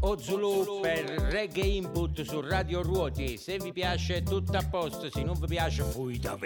Ozulu per reggae input su Radio Ruoti. Se vi piace tutto a posto, se non vi piace fuite a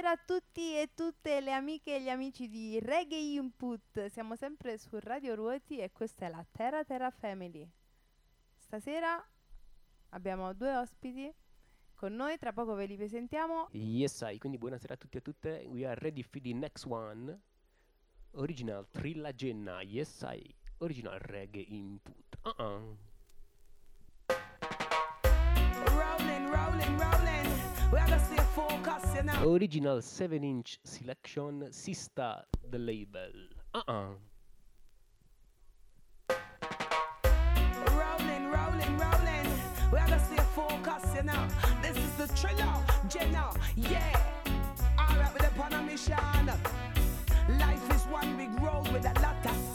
Buonasera a tutti e tutte le amiche e gli amici di Reggae Input. Siamo sempre su Radio Ruoti e questa è la Terra Terra Family. Stasera abbiamo due ospiti con noi, tra poco ve li presentiamo. Yes, I, quindi buonasera a tutti e a tutte. We are ready for the next one. Original Trillagenna, yes, I. Original Reggae Input. Uh-uh. Rolling, rolling, rolling. Original 7 inch selection, Sista the label. Uh uh Rolling, rolling, rolling. We're gonna stay focused, you know. This is the thriller, Jenna. Yeah. Alright, we're upon a mission. Life is one big road with a lot of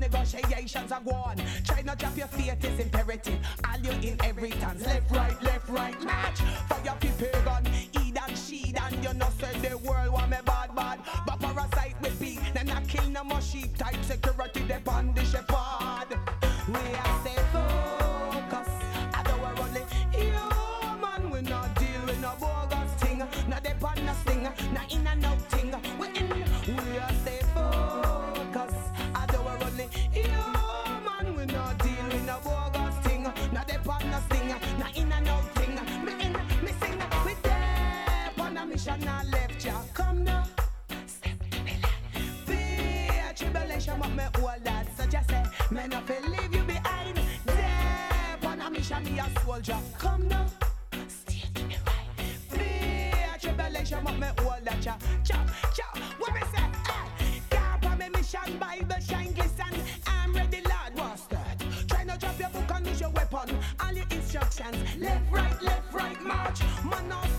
negotiations are gone. Try not to drop your faith, left, right march. Man, now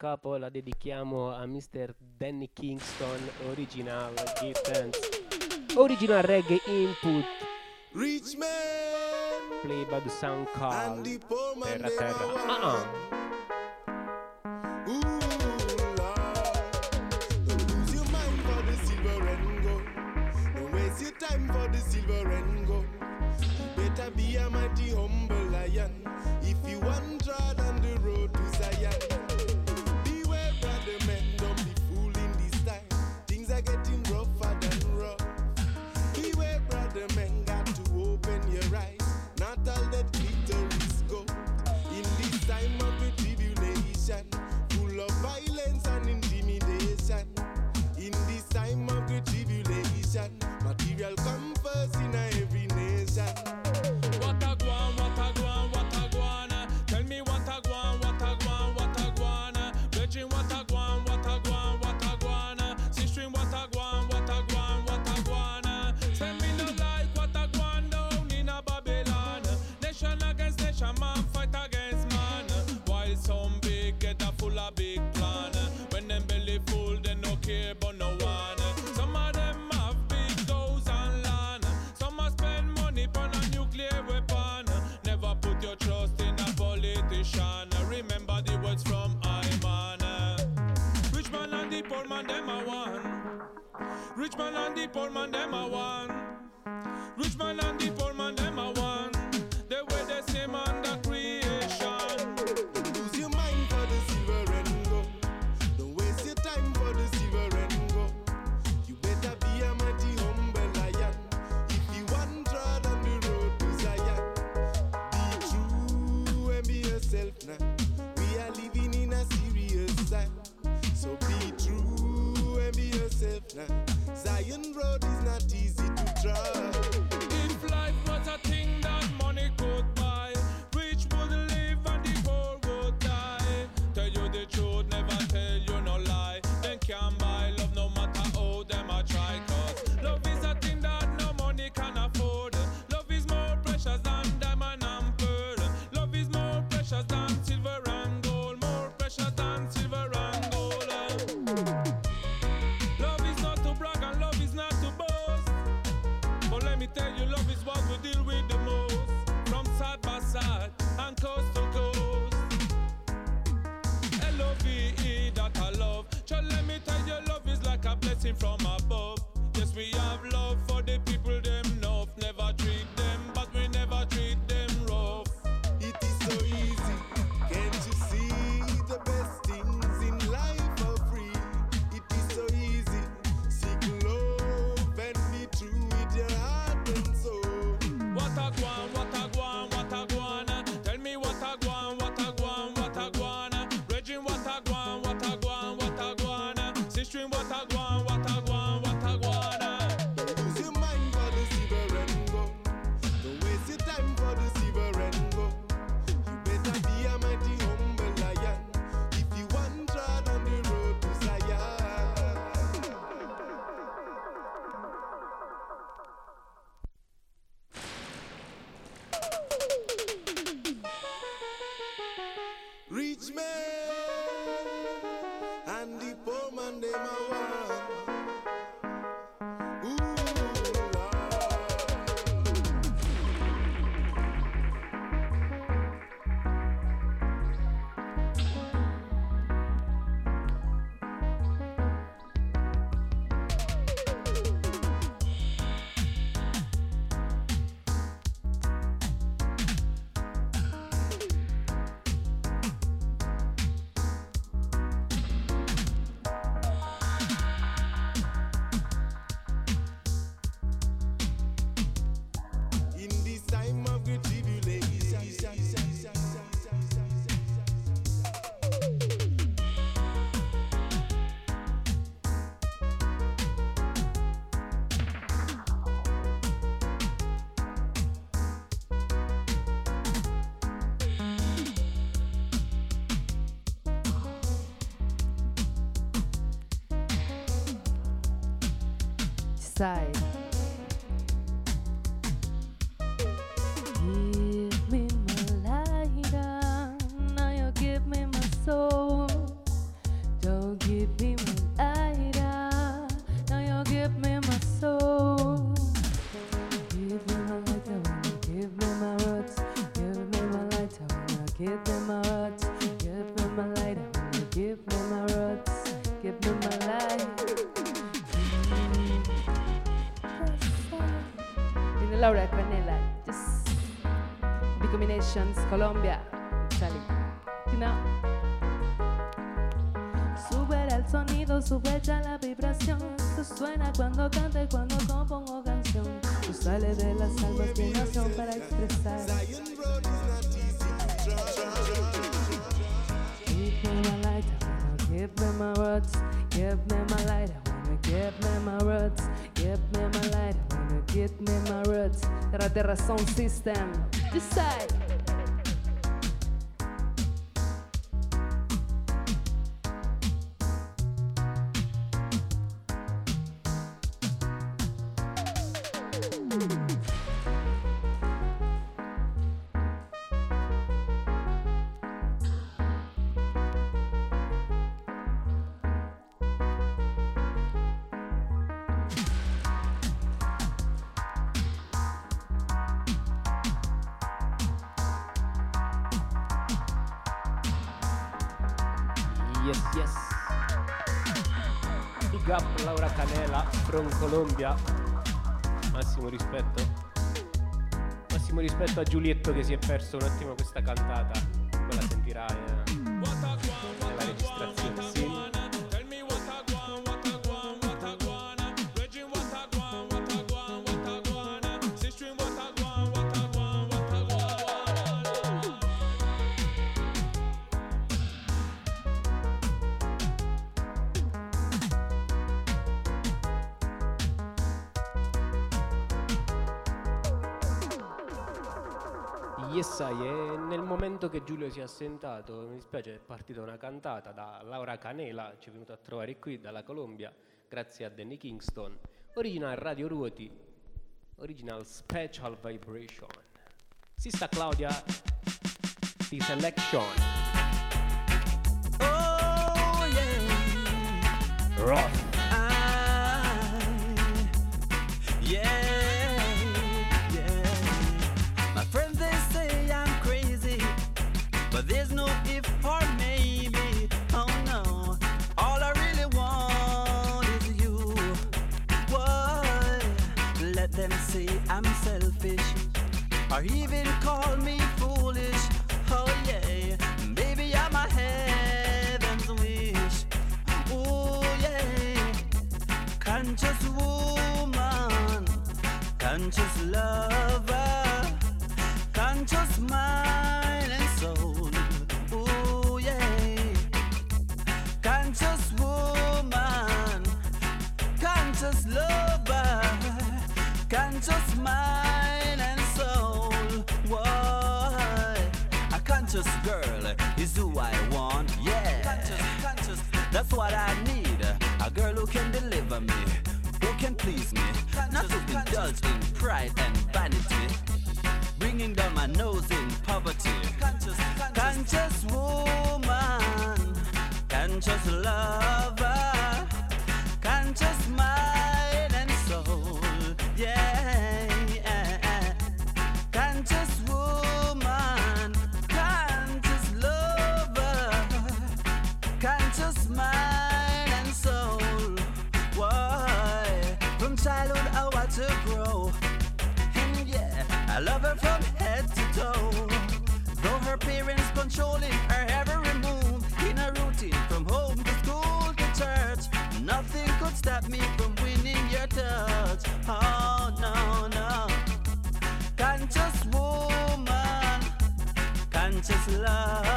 capo la dedichiamo a Mr. Danny Kingston, original Gittens, original reggae input. Rich man, play by the sound call. Terra terra. Ah ah. Time for the silver and gold. Better be a mighty humble lion. man, them a one. Rich man and the poor man, them a one. try. from a 在 Combinations, Colombia, Italy. You. Sube el sonido, sube ya la vibración. Esto suena cuando canto y cuando compongo canción. Tú sales de la salvación para expresar. Zion Road is not easy to Give me my light, give me my words. Give me my light, I wanna give me my words. Give me my light, I wanna give me my words. Terra Terra Sound System, decide. Giulietto che si è perso un attimo questa cantata. Poi la sentirai Yes, I, e nel momento che Giulio si è assentato, mi dispiace, è partita una cantata da Laura Canela, ci è venuta a trovare qui dalla Colombia, grazie a Danny Kingston, original Radio Ruoti, original Special Vibration. Sista Claudia di Selection. Oh, yeah. Roth. yeah, selfish, or even call me foolish. Oh yeah, baby I'm a heaven's wish. Oh yeah conscious woman, conscious lover, conscious mind and soul. Ooh, yeah. Conscious woman, conscious lover, conscious mind conscious girl is who I want, yeah. Conscious, conscious, that's what I need. A girl who can deliver me, who can please me, not to indulge in pride and vanity, bringing down my nose in poverty. Conscious, conscious woman, conscious lover, me from winning your touch. Oh no no, conscious woman, conscious lover,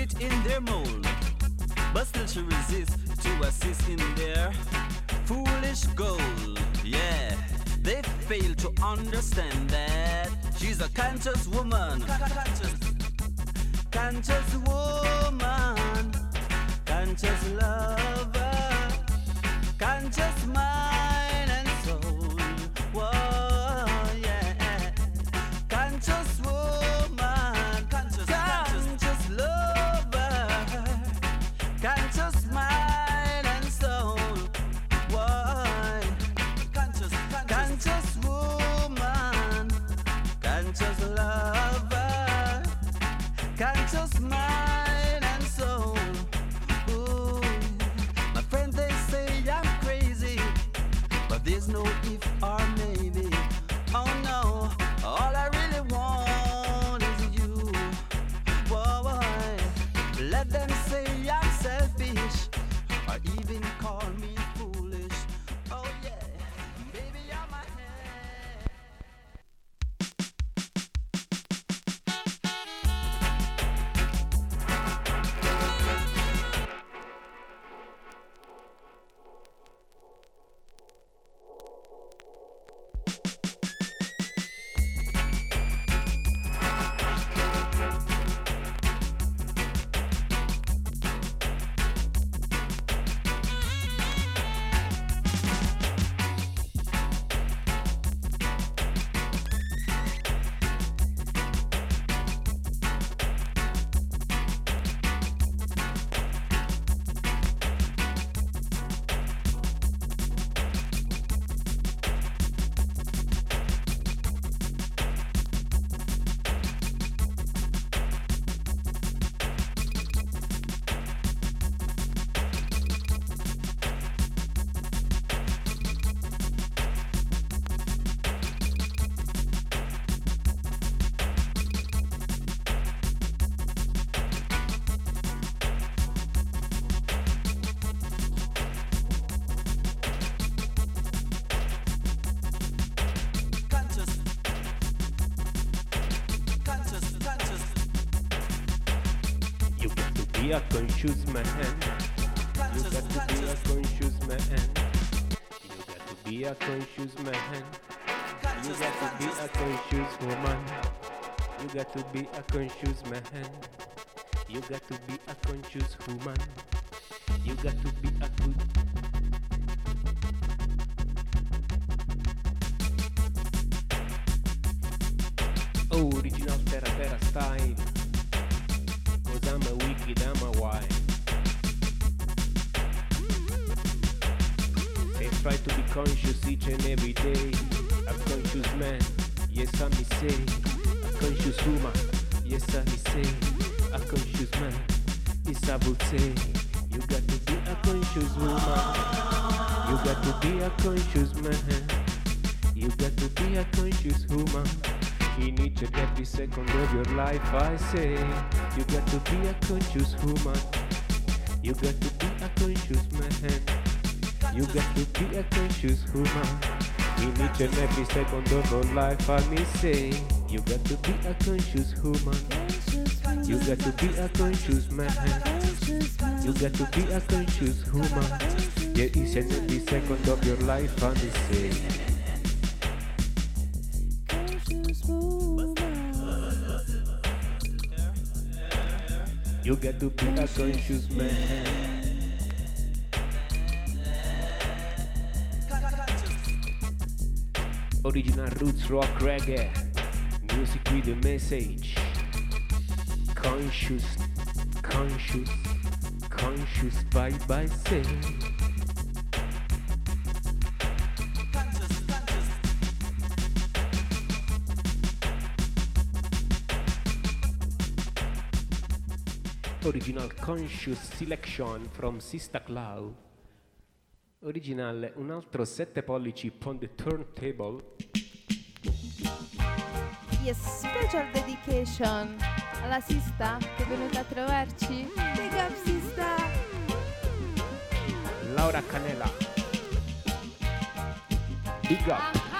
fit in their mold. But still she resists to assist in their foolish goal. Yeah, they fail to understand that she's a conscious woman. Conscious, conscious woman, conscious lover, conscious there's no if or maybe. Oh no, conscious man. You got to be a conscious, man. You got to be a conscious man. You got to be a conscious woman. You got to be a conscious man. You got to be a conscious woman. You got to be a good. Say. You got to be a conscious woman. You got to be a conscious man. You got to be a conscious woman. In each and every second of your life, I may say. You got to be a conscious woman. You got to be a conscious man. You got to be a conscious woman. Yeah, each and every second of your life, I may say. You got to be a conscious man. Original roots rock reggae. Music with a message. Conscious, conscious, conscious vibe by say. Original conscious selection from Sista Cloud. Original un altro 7 pollici on the turntable. Yes, special dedication alla Sista che è venuta a trovarci. Big up Sista! Laura Canela. Big up. Big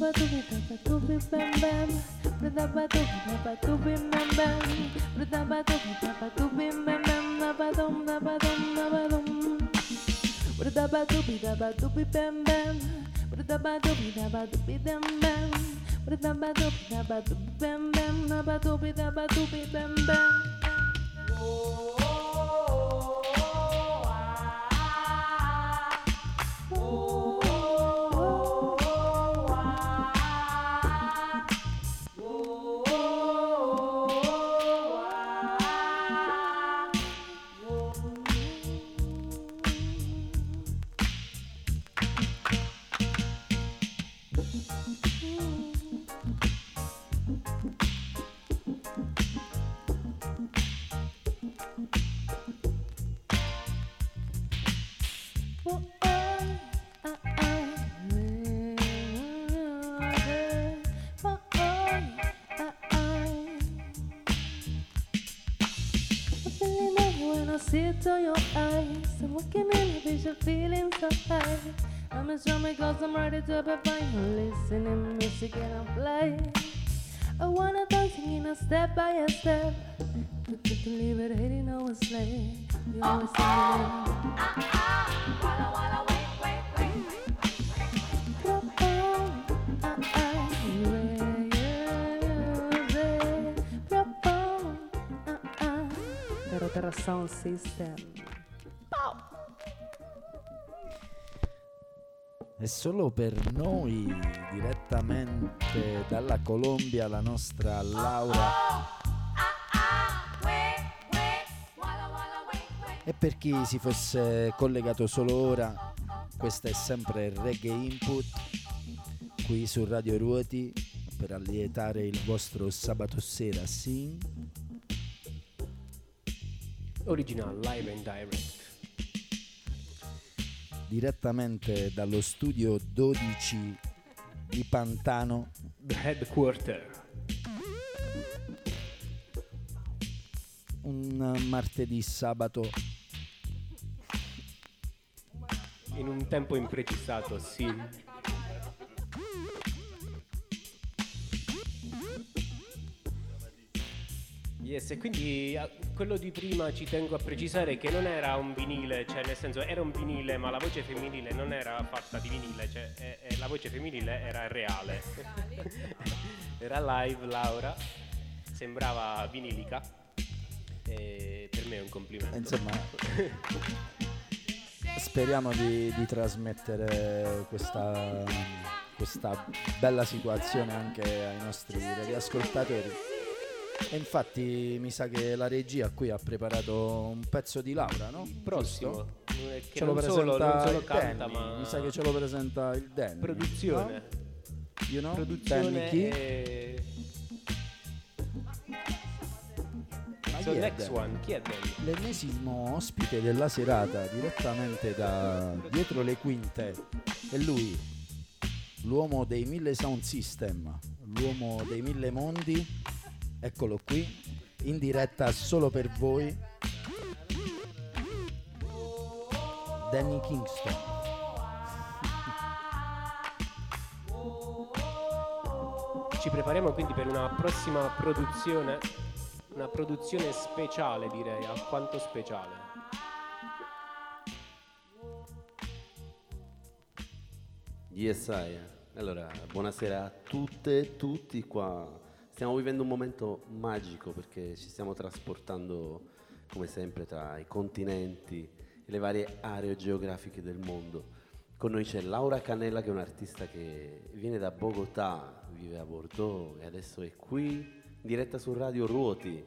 Baba tubi bam bam Brada baba bam bam Brada baba bam bam Baba dum bam bam Brada baba bam bam Brada baba bam bam Baba tubi bam bam Oh I'm as strong because I'm ready to be fine. Listening music and I'm playing. I wanna dance in a step by a step. But you can leave it hating no one's slave. You always say Terra Terra Sound System. E solo per noi, direttamente dalla Colombia, la nostra Laura. E per chi si fosse collegato solo ora, questa è sempre Reggae Input qui su Radio Ruoti per allietare il vostro sabato sera, sì. Original, live and direct. Direttamente dallo studio 12 di Pantano. The headquarter. Un martedì sabato In un tempo imprecisato, sì. Yes, e quindi quello di prima ci tengo a precisare che non era un vinile, cioè nel senso era un vinile, ma la voce femminile non era fatta di vinile, cioè eh, eh, la voce femminile era reale. era live Laura, sembrava vinilica. E per me è un complimento. Insomma, speriamo di, di trasmettere questa, questa bella situazione anche ai nostri radioascoltatori. E infatti mi sa che la regia qui ha preparato un pezzo di Laura, no? Prossimo. Ce lo non presenta solo, solo canta, Danny, ma mi sa che ce lo presenta il Danny. produzione. no? You know? Produzione Danny chi? e... So next Danny? one, chi è Danny? L'ennesimo ospite della serata, direttamente da dietro le quinte. È lui, l'uomo dei mille sound system, l'uomo dei mille mondi. Eccolo qui, in diretta solo per voi. Danny Kingston. Ci prepariamo quindi per una prossima produzione, una produzione speciale direi, alquanto speciale. Yes, I. Allora, buonasera a tutte e tutti qua. Stiamo vivendo un momento magico perché ci stiamo trasportando, come sempre, tra i continenti e le varie aree geografiche del mondo. Con noi c'è Laura Canella che è un'artista che viene da Bogotà, vive a Bordeaux e adesso è qui diretta su Radio Ruoti.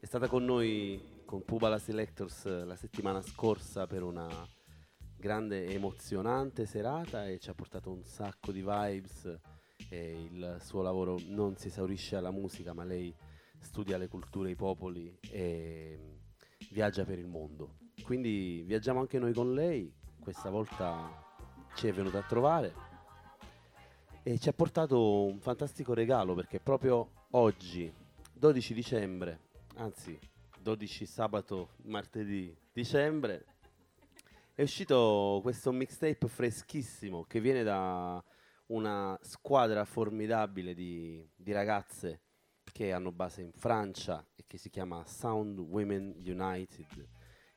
È stata con noi con Pubala Selectors la settimana scorsa per una grande e emozionante serata e ci ha portato un sacco di vibes e il suo lavoro non si esaurisce alla musica ma lei studia le culture, i popoli e viaggia per il mondo. Quindi viaggiamo anche noi con lei, questa volta ci è venuta a trovare e ci ha portato un fantastico regalo perché proprio oggi, 12 dicembre, anzi 12 sabato, martedì dicembre, è uscito questo mixtape freschissimo che viene da una squadra formidabile di, di ragazze che hanno base in Francia e che si chiama Sound Women United.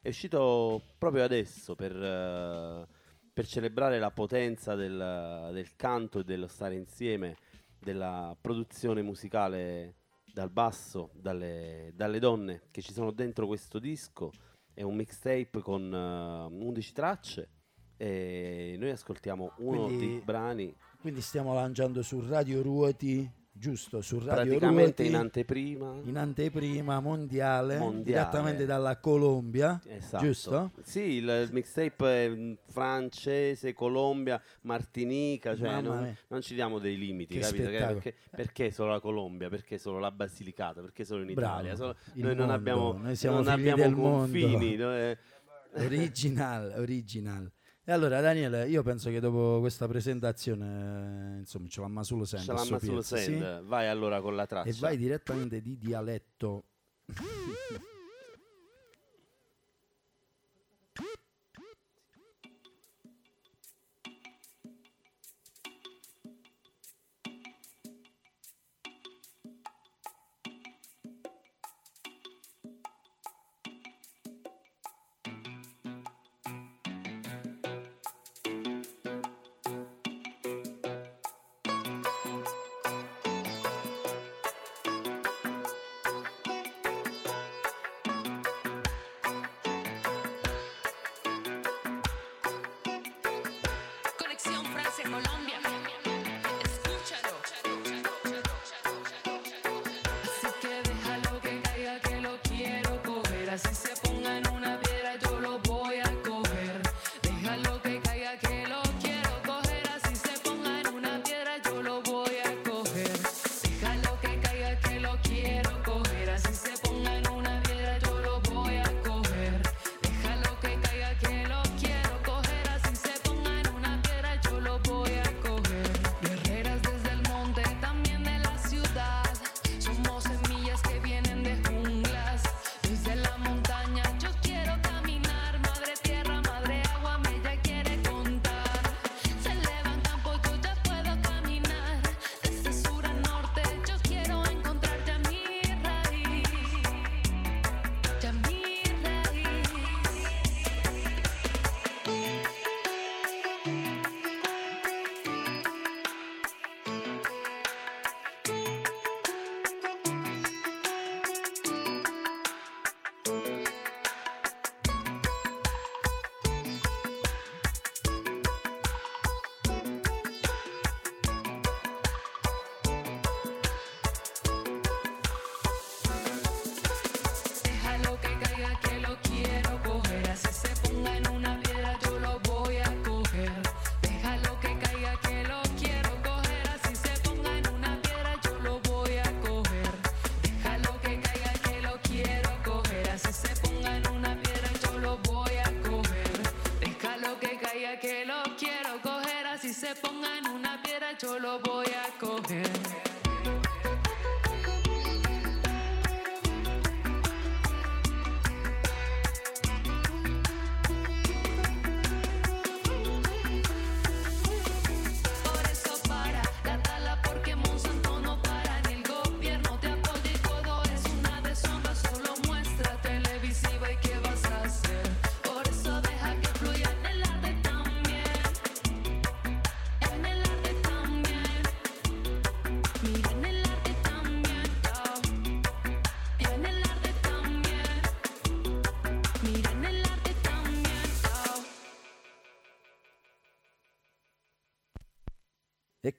È uscito proprio adesso per, eh, per celebrare la potenza del, del canto e dello stare insieme, della produzione musicale dal basso, dalle, dalle donne che ci sono dentro questo disco. È un mixtape con eh, 11 tracce e noi ascoltiamo uno Quindi- dei brani Quindi stiamo lanciando su Radio Ruoti, giusto? Su Radio praticamente Ruoti, in anteprima. in anteprima mondiale, Mondiale. direttamente dalla Colombia, Esatto. giusto? Sì, il, il mixtape è francese, Colombia, Martinica, cioè non, non ci diamo dei limiti. Perché, perché solo la Colombia? Perché solo la Basilicata? Perché solo in Bravo, Italia? Solo- noi non abbiamo, noi siamo non abbiamo confini. noi- Original, original. E allora Daniele, io penso che dopo questa presentazione, insomma, ce l'ha solo sento. Scialamma sto sullo piezzo, sì? send. Vai allora con la traccia. E vai direttamente di dialetto.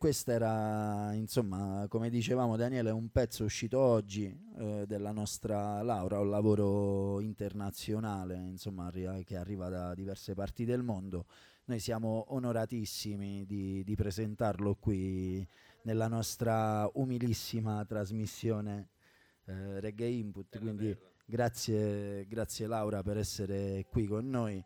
Questo era, insomma, come dicevamo Daniele, un pezzo uscito oggi eh, della nostra Laura, un lavoro internazionale, insomma, che arriva da diverse parti del mondo. Noi siamo onoratissimi di, di presentarlo qui nella nostra umilissima trasmissione eh, Reggae Input, quindi grazie, grazie Laura per essere qui con noi.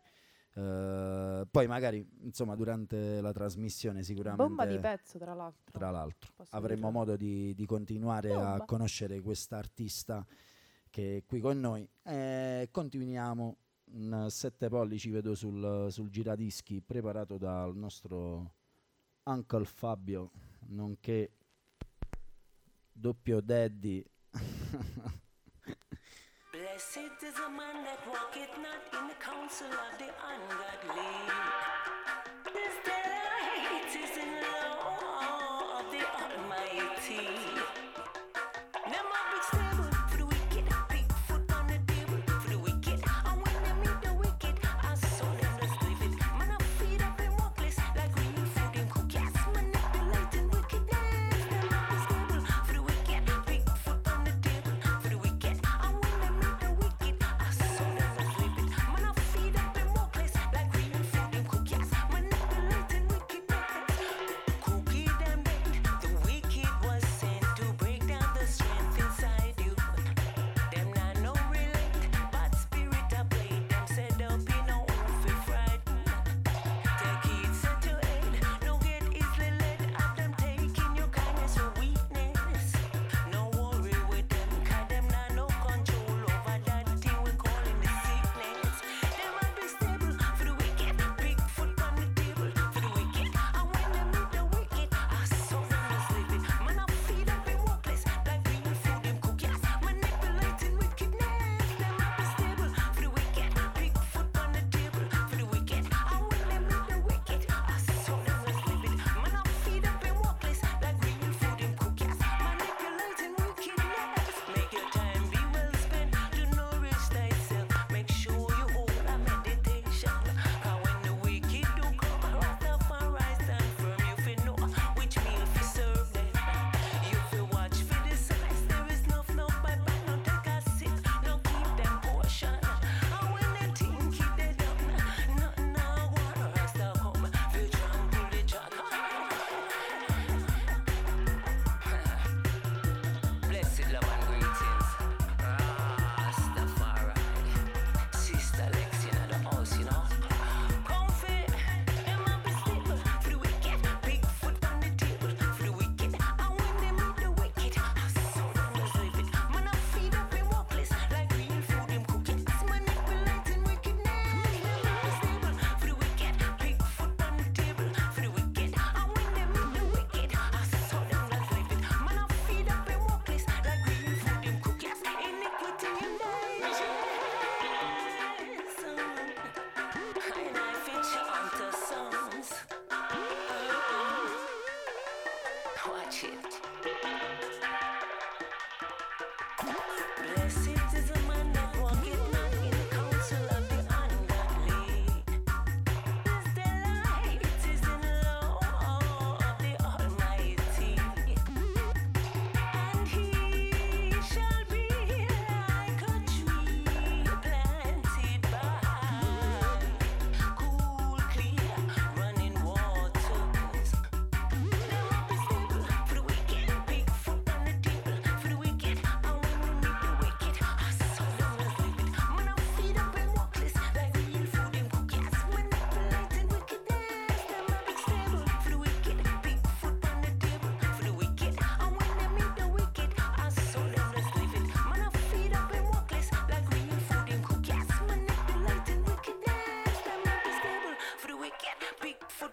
Eh, poi magari insomma durante la trasmissione sicuramente Bomba di pezzo, tra l'altro. tra l'altro. Avremo modo di, di continuare a Bomba. conoscere questa artista che è qui con noi. E continuiamo. Un 7 pollici vedo sul, sul giradischi preparato dal nostro Uncle Fabio nonché doppio daddy Blessed is a man that walketh not in the counsel of the ungodly. His delight is in the law of the Almighty.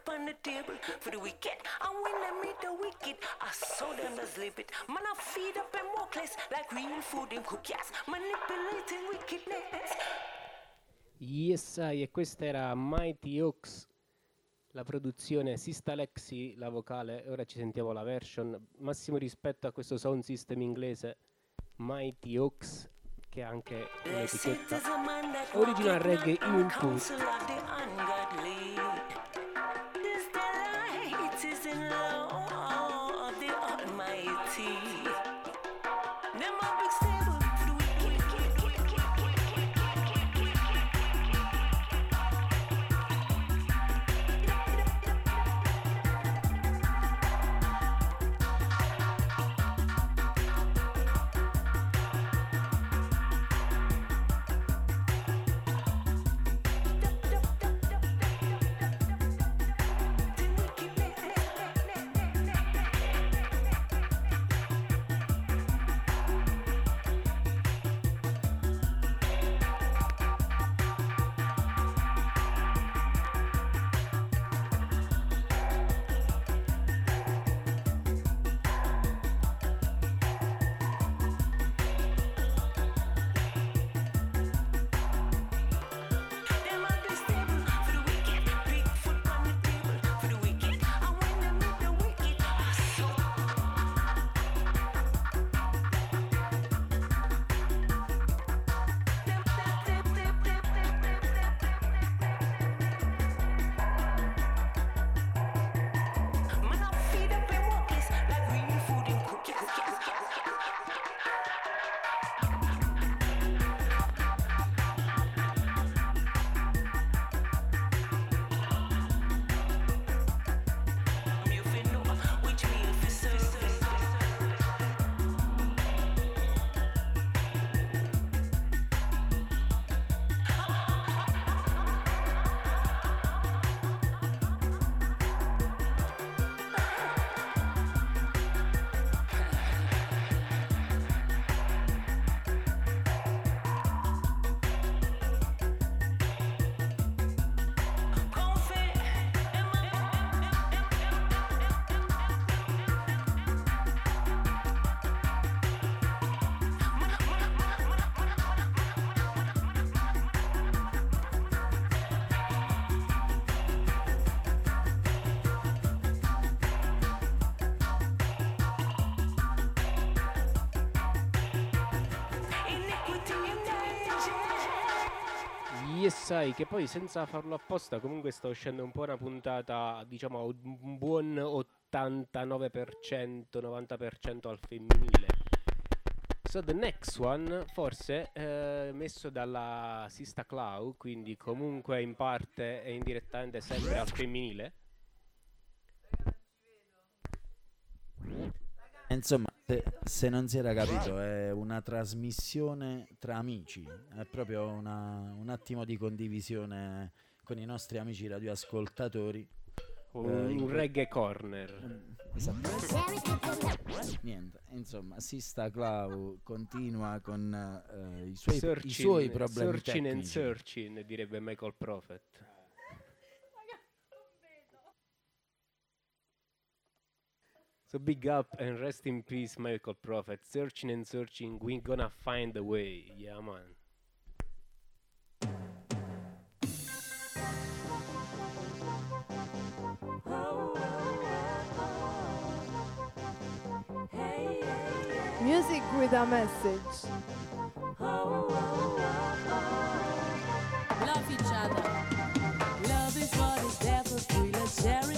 For the wicked. And when they meet the wicked, I saw them as live it. Man, I feed up and walkless like real food in cookies. Manipulating wickedness. Yes, I, e questa era Mighty Oaks, la produzione Sista Lexi, la vocale, ora ci sentiamo la version. Massimo rispetto a questo sound system inglese Mighty Oaks, che ha anche un'etichetta original reggae in the Yes, sai che poi senza farlo apposta comunque sta uscendo un po' una puntata, diciamo, un buon 89%, 90% al femminile. So the next one, forse, eh, messo dalla Sista Clau, quindi comunque in parte e indirettamente sempre al femminile. Insomma, se, se non si era capito, è una trasmissione tra amici, è proprio una- un attimo di condivisione con i nostri amici radioascoltatori. Un, Eh, un reggae corner. Esattamente. Niente, insomma, Sista Clau continua con eh, i, suoi, i suoi problemi searching and tecnici. searching, direbbe Michael Prophet. So big up and rest in peace, Michael Prophet. Searching and searching, we gonna find a way. Yeah, man. Music with a message. Love each other. Love is what is there for free. Let's share it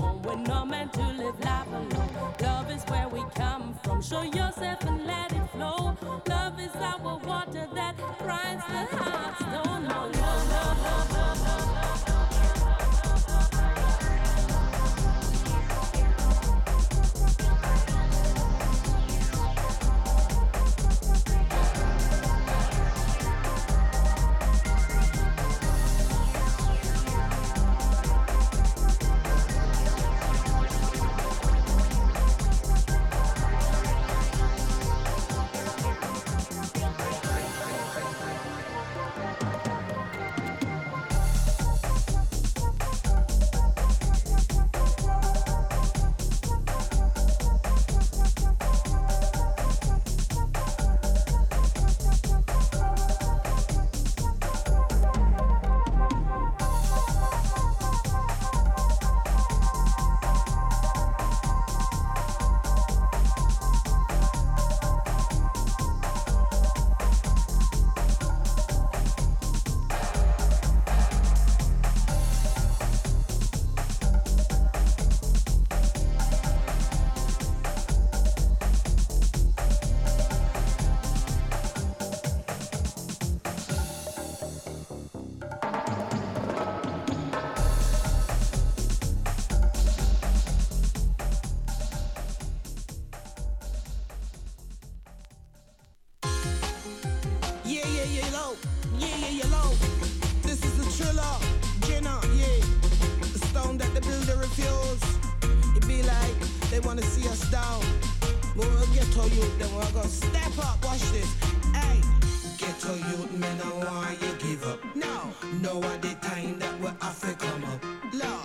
on when youth, then we're gonna step up. Watch this. Hey, ghetto youth, men, I want you give up. No, no, at the time that we're Africa come up. Love.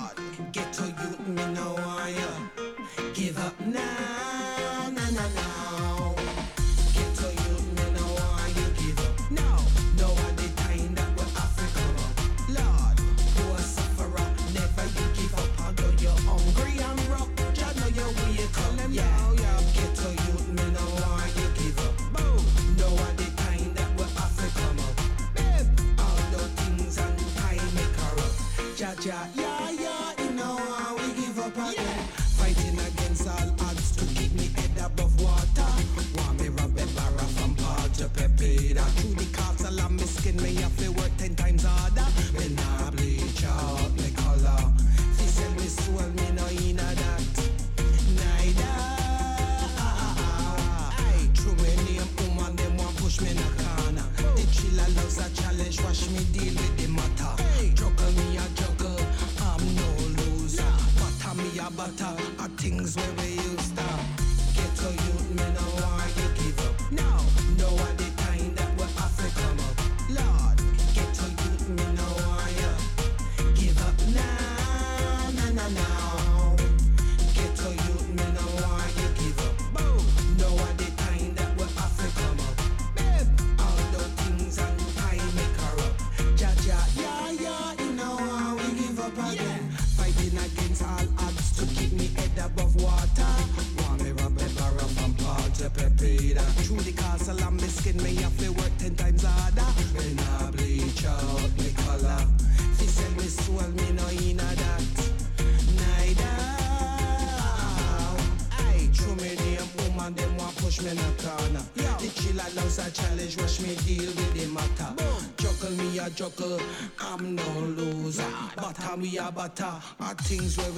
paid I through the castle I'm my skin Me have to work ten times harder. Me nah bleach out me color They sell me soul me no inna that Neither True me name woman them want push me in a corner. The chiller loves a challenge Watch me deal with the matter. Juggle me a juggle I'm no loser. Butter me a butter Are things where we Yabata. Our things were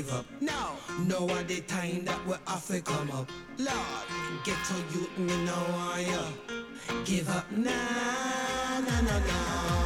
give up. No, no at the time that we have to come up. Lord, get to you, me now, yeah. Uh, give up, nah, nah, nah, nah.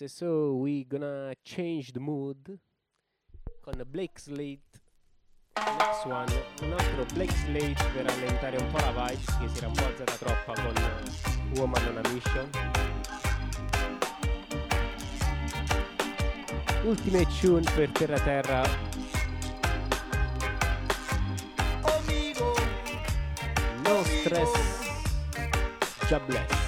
yes, so we gonna change the mood con Blake Slate. Next one, un altro Blake Slate per allentare un po' la vibe che si era un po' alzata troppa con Woman on a Mission. Ultime tune per Terra Terra No stress. God bless.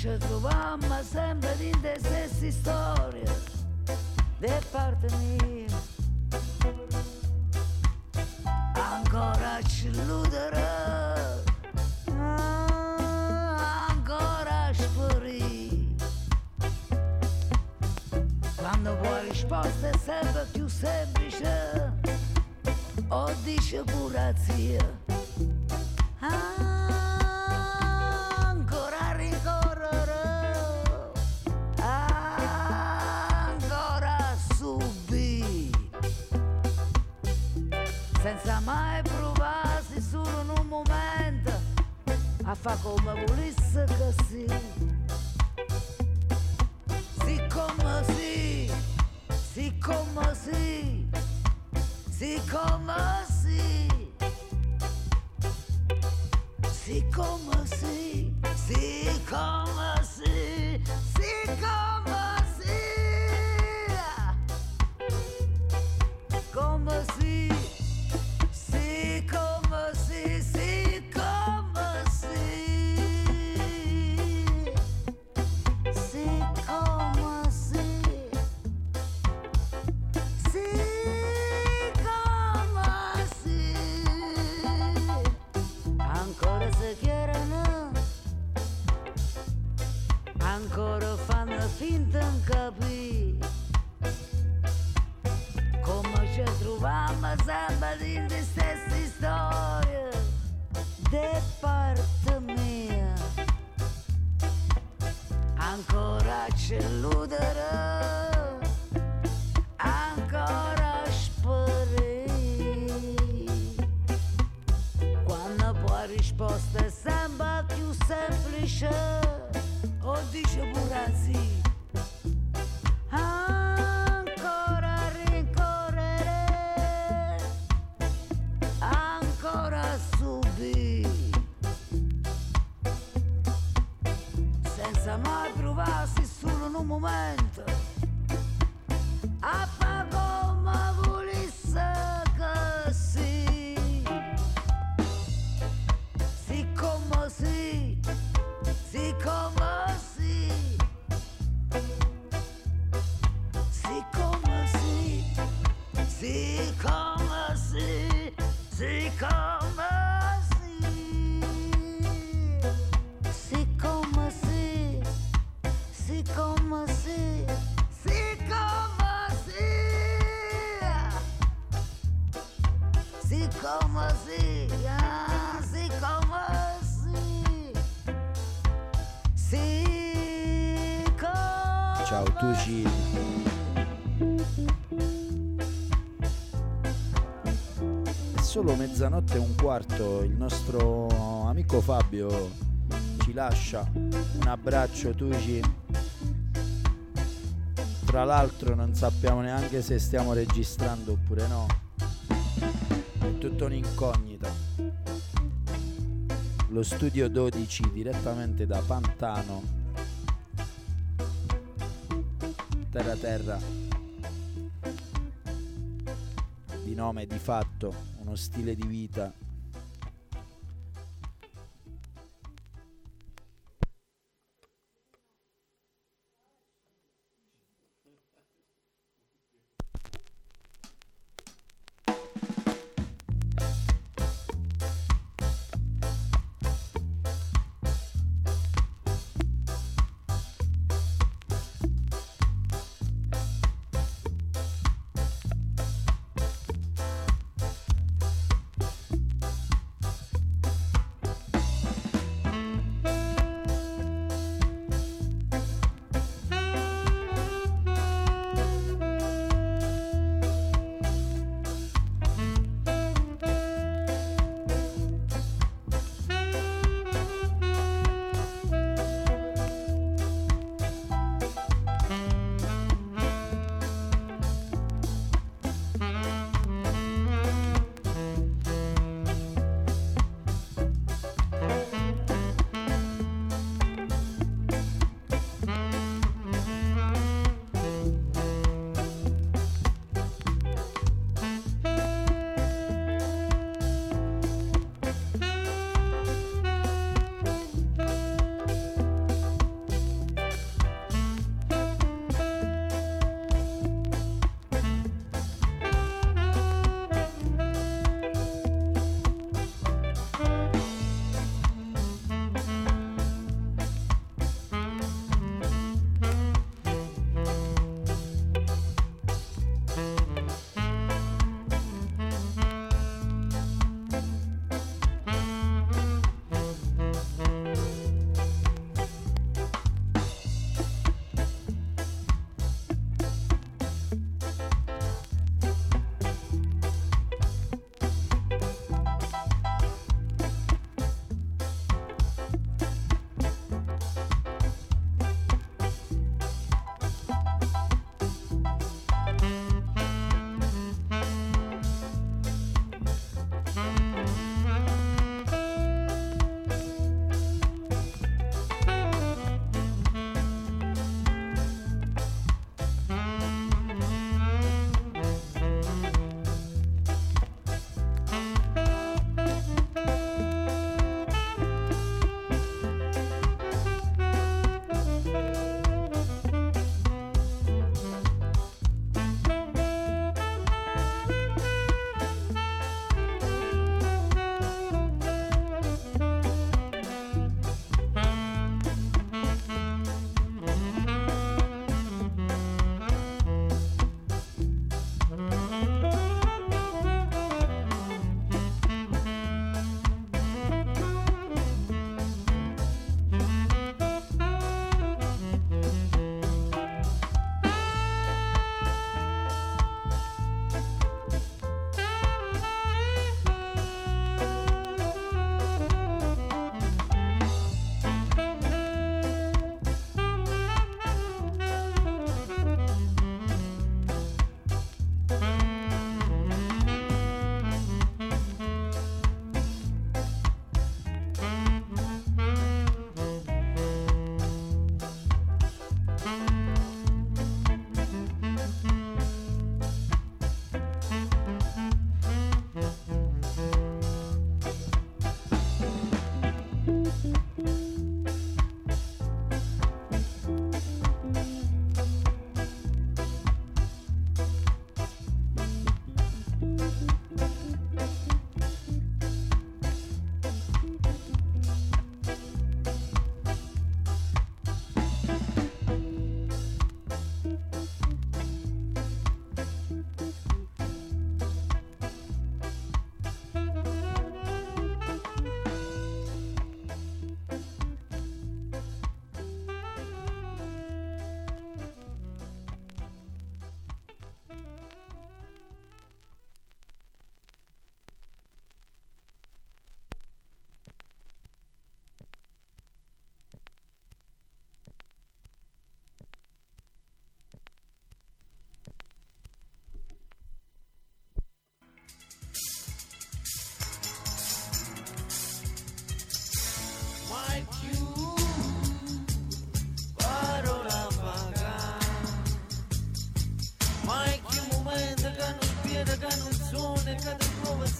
ci trovammo sempre di te stesse storie da parte mia ancora ci illuderò ah, ancora sparì quando vuoi risposte sempre più semplice o dice pure zia facă si, să găsi si, psicomăsii, psicomăsii È solo mezzanotte e un quarto, il nostro amico Fabio ci lascia. Un abbraccio Tucci. Tra l'altro non sappiamo neanche se stiamo registrando oppure no. È tutta un'incognita. Lo studio 12 direttamente da Pantano Terra Terra. Di nome, di fatto, uno stile di vita.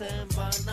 San Bernardino.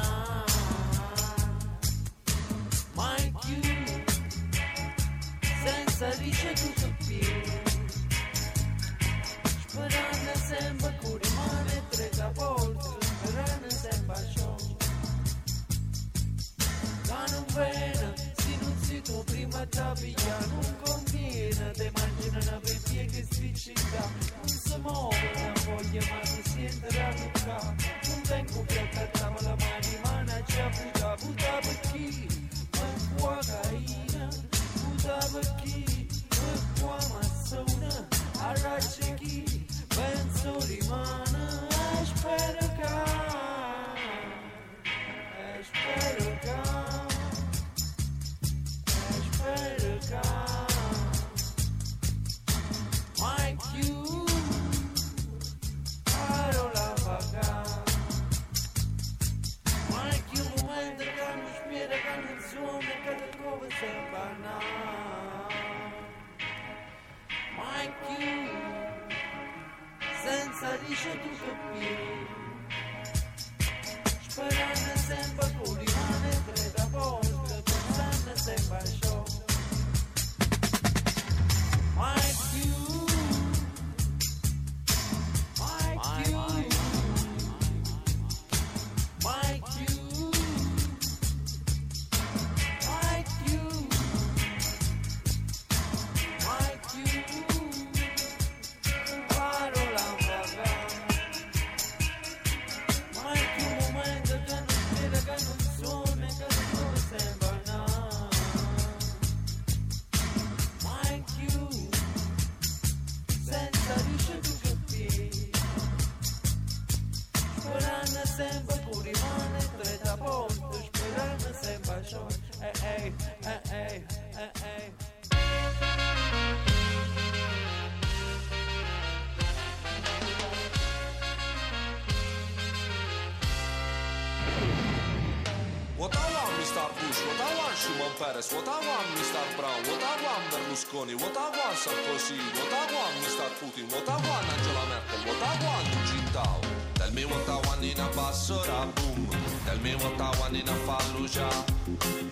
What I want, Shimon Peres, what I want, Mr. Brown, what I want, Berlusconi, what I want, Sarkozy, what I want, Mr. Putin, what I want, Angela Merkel, what I want, Hu Jintao. Tell me what I want in a Basra, boom. Tell me what I want in a Fallujah.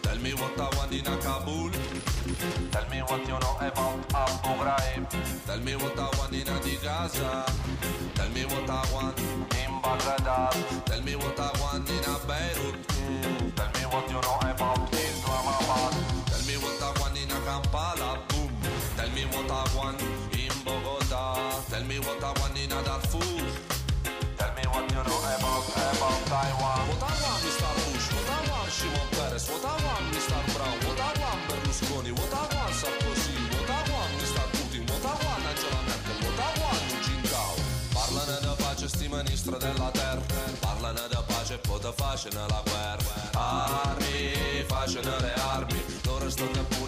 Tell me what I want in a Kabul. Tell me what you know about Abu Ghraib. Tell me what I want in a Gaza. Tell me what I want in Baghdad. Tell me what I want in a Beirut. Tell me what you know about what I want in Bogota. Tell me what I want in a Darfur. Tell me what you know about, about Taiwan. What I want, Mr. Bush. What I want, Shimon Peres. What I want, Mr. Brown. What I want, Berlusconi. What I want, Sarkozy. What I want, Mr. Putin. What I want, Angela Merkel. What I want, Hu Jintao. Parlano di pace sti ministri della terra Parlano di pace poi te facciano la guerra Armi, facciano le armi Loro sto buona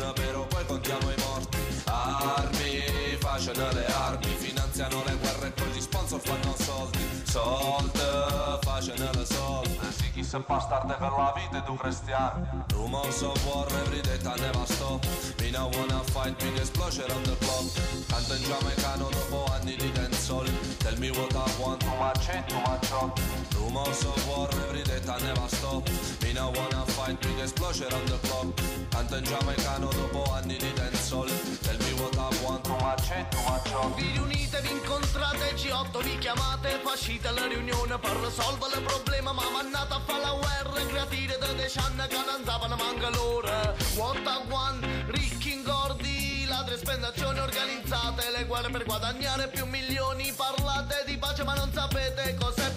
soldi Soldi, facciano le soldi Sì, chi se bastarde per la vita du cristiano Rumors of war every day ta never stop Me no wanna fight, big explosion on the clock. Canto in giamaicano dopo anni di dancehall Tell me what I want, too much hate, too much hot Rumors of war every day ta never stop Me no wanna fight, big explosion on the clock. Canto in giamaicano dopo anni di dancehall Tell me what I want, too much hate, too much hot Vi incontrate, G8 vi chiamate, facite la riunione per risolvere il problema, ma mannate a fare la guerra, creative da dieci anni che non sapano manca loro. What a one, ricchi ingordi, ladre spendazioni organizzate, le guerre per guadagnare più milioni, parlate di pace ma non sapete cos'è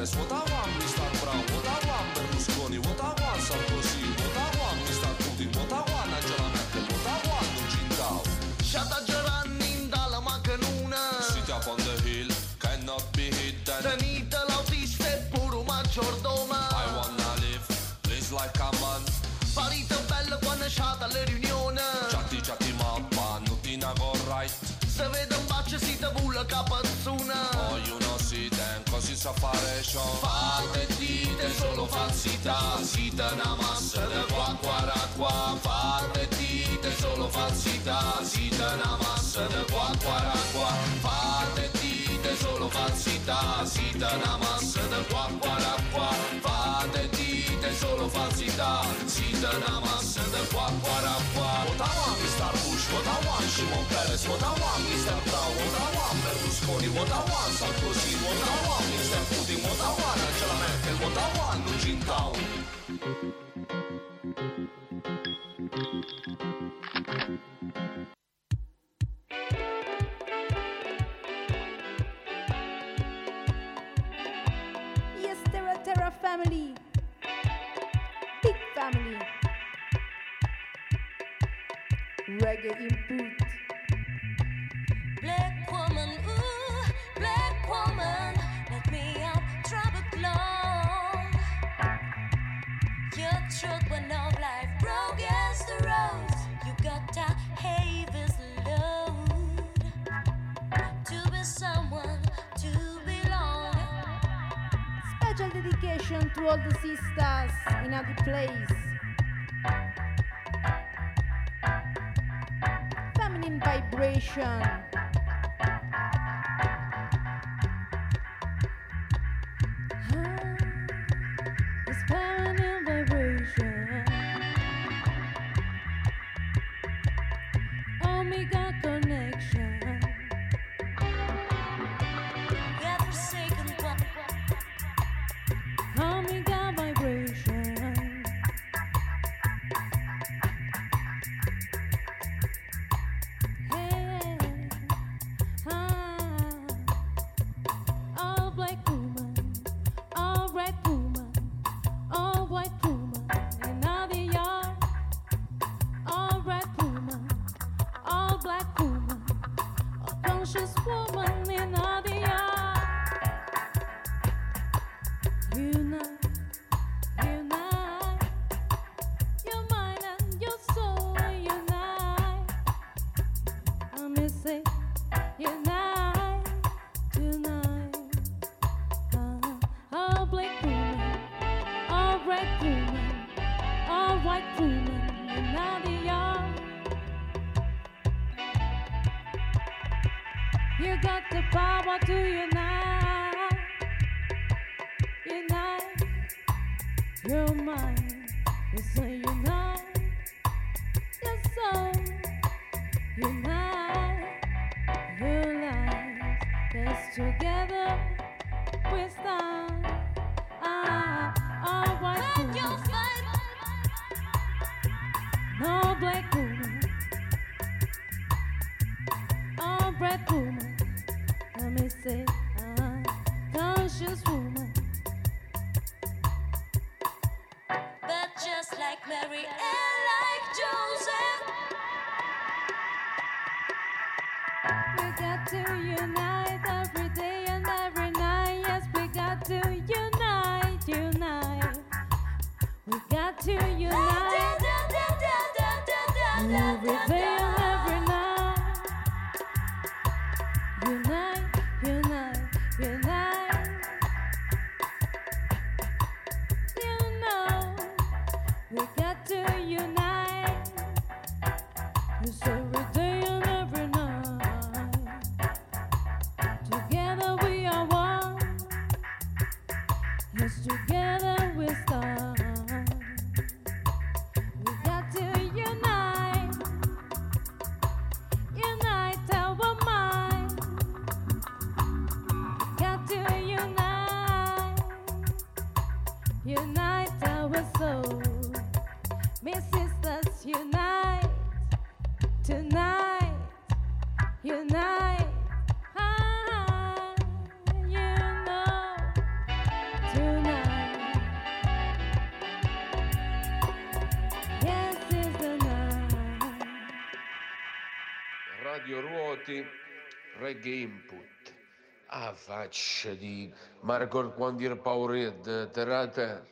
Peres, what I want, Mr. Brown, what oameni want, Berlusconi, what I want, Sarkozy, what I want, Mr. Putin, what I want, Angela Merkel, what Și want, Nugindal. Shut up, Giovanni, dalla macanuna. City up on the hill, cannot be hidden. The needle of puru fed, puro. I wanna live, live like a man. Parită bella cu anășata la reuniune Chatti, chatti, mamma, nu tina go right Să vedem pace si te bulă capăt sa fare show Fate dite solo falsità. Siete una massa da qua qua qua. Fate dite solo falsità. Siete una massa da qua qua qua. Fate dite solo falsità. Siete una massa da qua qua. Qua solo falsità Siete una massa da qua qua qua Votavam Mr. Bush, votavam Shimon Peres Votavam Mr. Brown, votavam Berlusconi Votavam Sarkozy, votavam Mr. Putin Votavam Angela Merkel, votavam Nu Jintao Yes, Reggae input. Black woman, ooh, black woman, let me out, trouble long. Your off life, broke against the road. You got to have his load to be someone, to belong. Special dedication to all the sisters in other place. Vibration. All conscious woman in all the yard. Unite, unite, Reggae Input. Ah, faccia di Margot quando era Powerhead, terrate.